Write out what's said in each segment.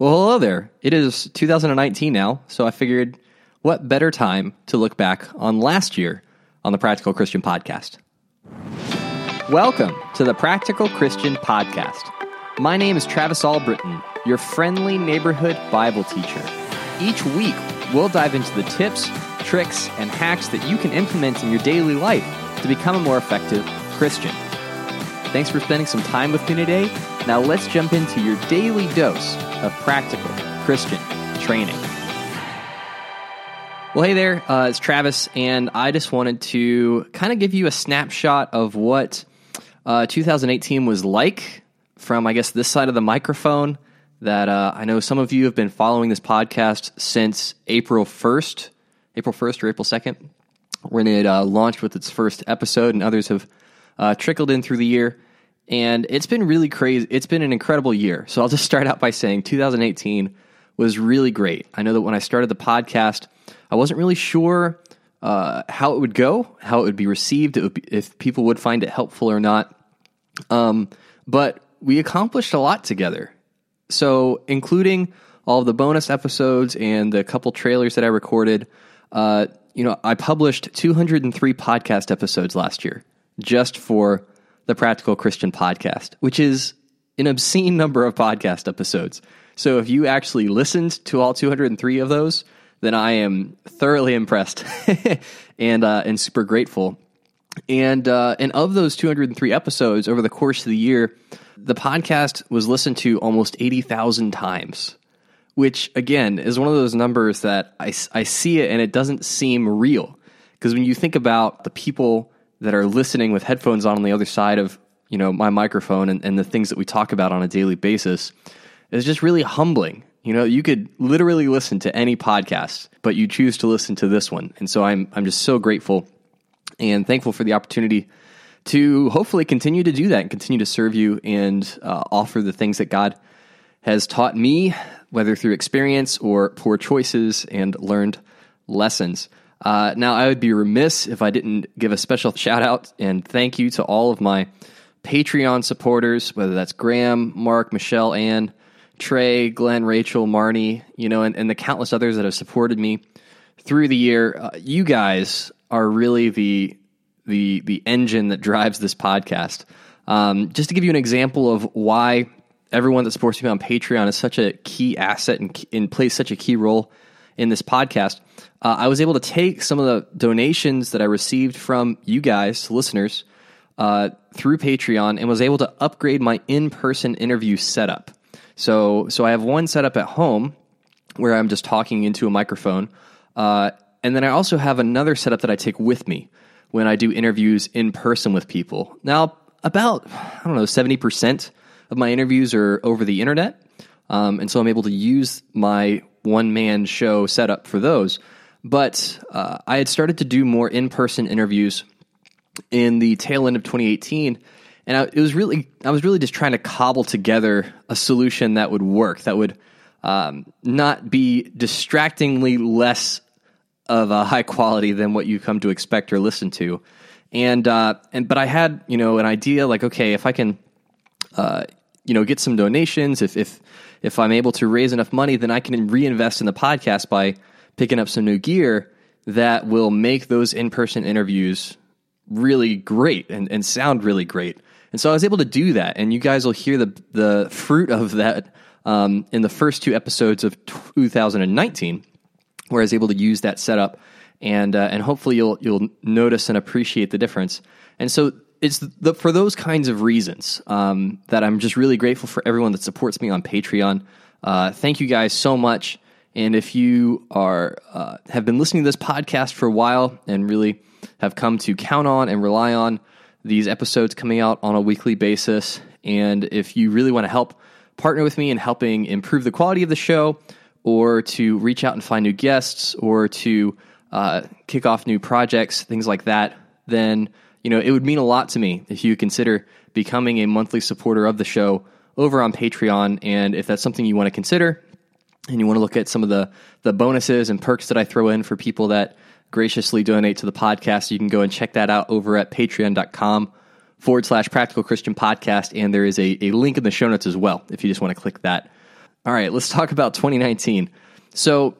Well, hello there. It is 2019 now, so I figured what better time to look back on last year on the Practical Christian Podcast. Welcome to the Practical Christian Podcast. My name is Travis Albritton, your friendly neighborhood Bible teacher. Each week, we'll dive into the tips, tricks, and hacks that you can implement in your daily life to become a more effective Christian. Thanks for spending some time with me today. Now let's jump into your daily dose of practical Christian training. Well, hey there, uh, it's Travis, and I just wanted to kind of give you a snapshot of what uh, 2018 was like from, I guess, this side of the microphone. That uh, I know some of you have been following this podcast since April 1st, April 1st or April 2nd, when it uh, launched with its first episode, and others have uh, trickled in through the year. And it's been really crazy. It's been an incredible year. So I'll just start out by saying 2018 was really great. I know that when I started the podcast, I wasn't really sure uh, how it would go, how it would be received, would be, if people would find it helpful or not. Um, but we accomplished a lot together. So, including all the bonus episodes and the couple trailers that I recorded, uh, you know, I published 203 podcast episodes last year just for the Practical Christian Podcast, which is an obscene number of podcast episodes. So if you actually listened to all 203 of those, then I am thoroughly impressed and uh, and super grateful. And uh, and of those 203 episodes over the course of the year, the podcast was listened to almost 80,000 times, which again is one of those numbers that I, I see it and it doesn't seem real. Because when you think about the people that are listening with headphones on on the other side of you know my microphone and, and the things that we talk about on a daily basis is just really humbling. You know, you could literally listen to any podcast, but you choose to listen to this one. And so I'm I'm just so grateful and thankful for the opportunity to hopefully continue to do that and continue to serve you and uh, offer the things that God has taught me, whether through experience or poor choices and learned lessons. Uh, now, I would be remiss if I didn't give a special shout out and thank you to all of my Patreon supporters, whether that's Graham, Mark, Michelle, Ann, Trey, Glenn, Rachel, Marnie, you know, and, and the countless others that have supported me through the year. Uh, you guys are really the the the engine that drives this podcast. Um, just to give you an example of why everyone that supports me on Patreon is such a key asset and, and plays such a key role in this podcast, uh, I was able to take some of the donations that I received from you guys, listeners, uh, through Patreon, and was able to upgrade my in-person interview setup. So, so I have one setup at home where I'm just talking into a microphone, uh, and then I also have another setup that I take with me when I do interviews in person with people. Now, about I don't know, seventy percent of my interviews are over the internet, um, and so I'm able to use my one man show setup for those. But uh, I had started to do more in person interviews in the tail end of 2018. And I, it was really, I was really just trying to cobble together a solution that would work, that would um, not be distractingly less of a high quality than what you come to expect or listen to. And uh, and but I had you know an idea like okay if I can uh, you know get some donations if if if I'm able to raise enough money, then I can reinvest in the podcast by picking up some new gear that will make those in person interviews really great and, and sound really great. And so I was able to do that, and you guys will hear the the fruit of that um, in the first two episodes of 2019, where I was able to use that setup, and uh, and hopefully you'll you'll notice and appreciate the difference. And so it's the, for those kinds of reasons um, that I'm just really grateful for everyone that supports me on Patreon. Uh, thank you guys so much. And if you are uh, have been listening to this podcast for a while and really have come to count on and rely on these episodes coming out on a weekly basis, and if you really want to help partner with me in helping improve the quality of the show, or to reach out and find new guests, or to uh, kick off new projects, things like that, then you know, it would mean a lot to me if you consider becoming a monthly supporter of the show over on Patreon. And if that's something you want to consider and you want to look at some of the, the bonuses and perks that I throw in for people that graciously donate to the podcast, you can go and check that out over at patreon.com forward slash practical Christian podcast. And there is a, a link in the show notes as well if you just want to click that. All right, let's talk about 2019. So,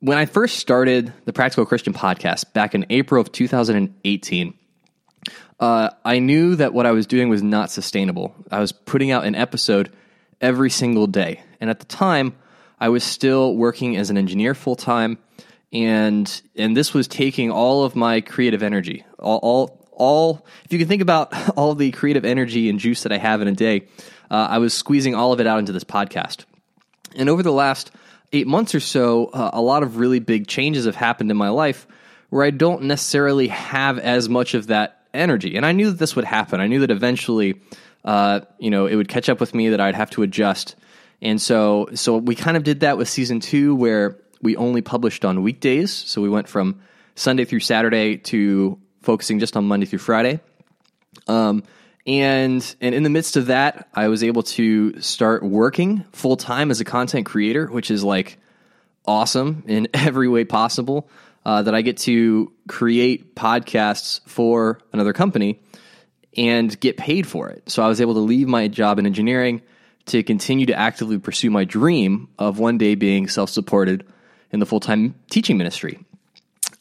when I first started the Practical Christian podcast back in April of 2018, uh, I knew that what I was doing was not sustainable. I was putting out an episode every single day. And at the time, I was still working as an engineer full time. And, and this was taking all of my creative energy, all, all, all, if you can think about all the creative energy and juice that I have in a day, uh, I was squeezing all of it out into this podcast. And over the last eight months or so, uh, a lot of really big changes have happened in my life where I don't necessarily have as much of that energy. And I knew that this would happen. I knew that eventually, uh, you know, it would catch up with me that I'd have to adjust. And so, so we kind of did that with season two, where we only published on weekdays. So we went from Sunday through Saturday to focusing just on Monday through Friday. Um, and and in the midst of that, I was able to start working full time as a content creator, which is like awesome in every way possible. Uh, that I get to create podcasts for another company and get paid for it. So I was able to leave my job in engineering to continue to actively pursue my dream of one day being self supported in the full time teaching ministry.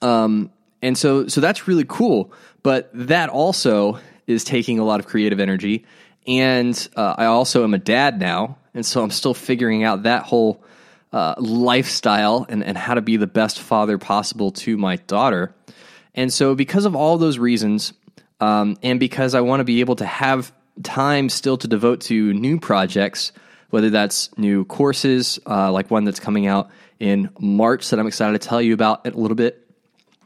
Um, and so, so that's really cool. But that also is taking a lot of creative energy. And uh, I also am a dad now. And so I'm still figuring out that whole uh, lifestyle and, and how to be the best father possible to my daughter. And so, because of all those reasons, um, and because I want to be able to have time still to devote to new projects, whether that's new courses, uh, like one that's coming out in March that I'm excited to tell you about a little bit,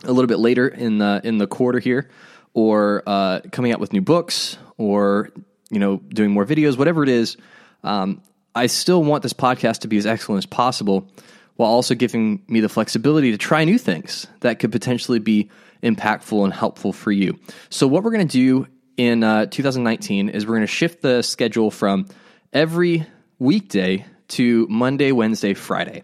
a little bit later in the in the quarter here, or uh, coming out with new books, or you know doing more videos, whatever it is. Um, I still want this podcast to be as excellent as possible, while also giving me the flexibility to try new things that could potentially be impactful and helpful for you. So, what we're going to do in uh, 2019 is we're going to shift the schedule from every weekday to Monday, Wednesday, Friday.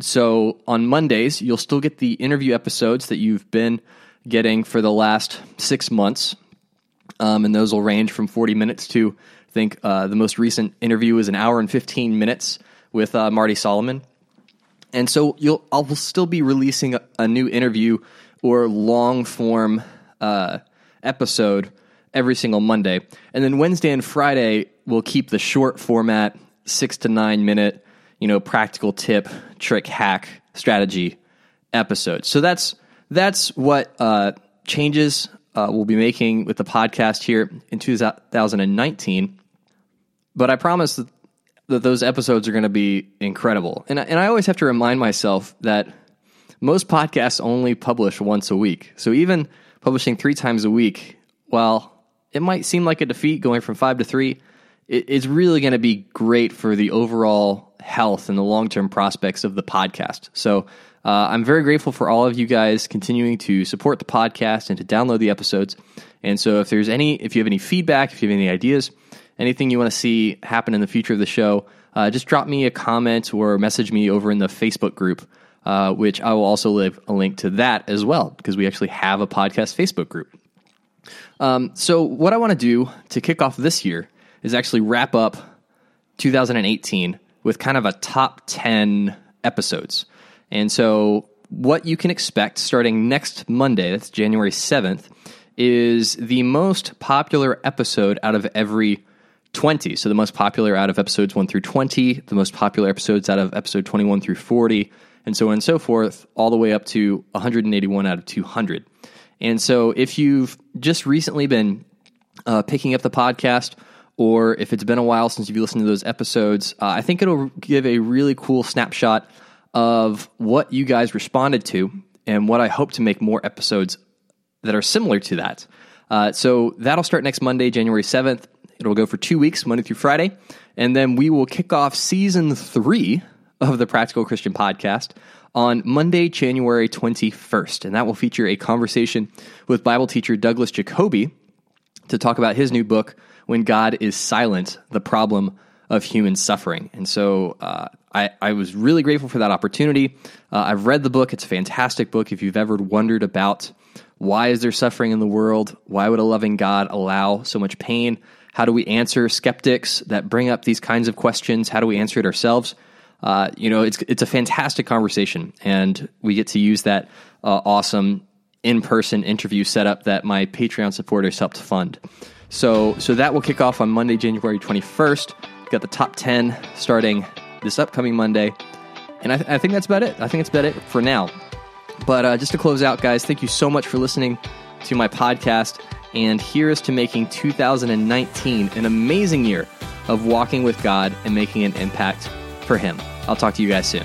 So on Mondays, you'll still get the interview episodes that you've been getting for the last six months. Um, and those will range from 40 minutes to, think, uh, the most recent interview is an hour and 15 minutes with uh, Marty Solomon. And so you'll, I'll still be releasing a, a new interview or long form uh, episode every single Monday. And then Wednesday and Friday, we'll keep the short format, six to nine minute, you know, practical tip, trick, hack, strategy episodes. So that's that's what uh, changes uh, we'll be making with the podcast here in 2019. But I promise that, that those episodes are going to be incredible. And, and I always have to remind myself that most podcasts only publish once a week. So even publishing three times a week, while it might seem like a defeat going from five to three, it, it's really going to be great for the overall health and the long term prospects of the podcast. So uh, I'm very grateful for all of you guys continuing to support the podcast and to download the episodes. And so if there's any, if you have any feedback, if you have any ideas, anything you want to see happen in the future of the show, uh, just drop me a comment or message me over in the Facebook group, uh, which I will also leave a link to that as well, because we actually have a podcast Facebook group. Um, so, what I want to do to kick off this year is actually wrap up 2018 with kind of a top 10 episodes. And so, what you can expect starting next Monday, that's January 7th, is the most popular episode out of every 20. So, the most popular out of episodes 1 through 20, the most popular episodes out of episode 21 through 40, and so on and so forth, all the way up to 181 out of 200. And so, if you've just recently been uh, picking up the podcast, or if it's been a while since you've listened to those episodes, uh, I think it'll give a really cool snapshot of what you guys responded to and what I hope to make more episodes that are similar to that. Uh, so that'll start next Monday, January 7th. It'll go for two weeks, Monday through Friday. And then we will kick off season three of the Practical Christian Podcast on Monday, January 21st. And that will feature a conversation with Bible teacher Douglas Jacoby to talk about his new book, When God is Silent The Problem of Human Suffering. And so uh, I, I, was really grateful for that opportunity. Uh, I've read the book, it's a fantastic book. If you've ever wondered about why is there suffering in the world, why would a loving God allow so much pain, How do we answer skeptics that bring up these kinds of questions? How do we answer it ourselves? Uh, you know, it's it's a fantastic conversation, and we get to use that uh, awesome in person interview setup that my Patreon supporters helped fund. So so that will kick off on Monday, January twenty first. Got the top ten starting this upcoming Monday, and I, th- I think that's about it. I think that's about it for now. But uh, just to close out, guys, thank you so much for listening to my podcast. And here's to making 2019 an amazing year of walking with God and making an impact for Him. I'll talk to you guys soon.